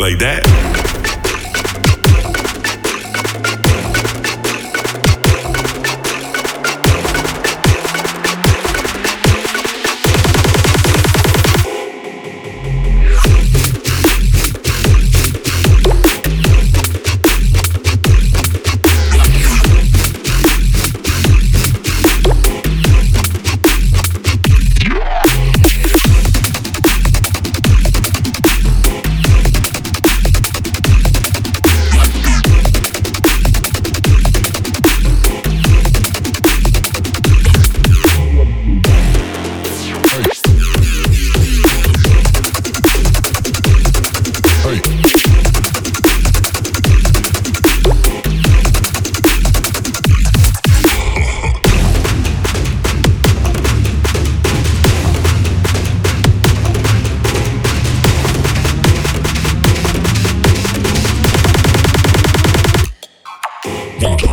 Like that. Take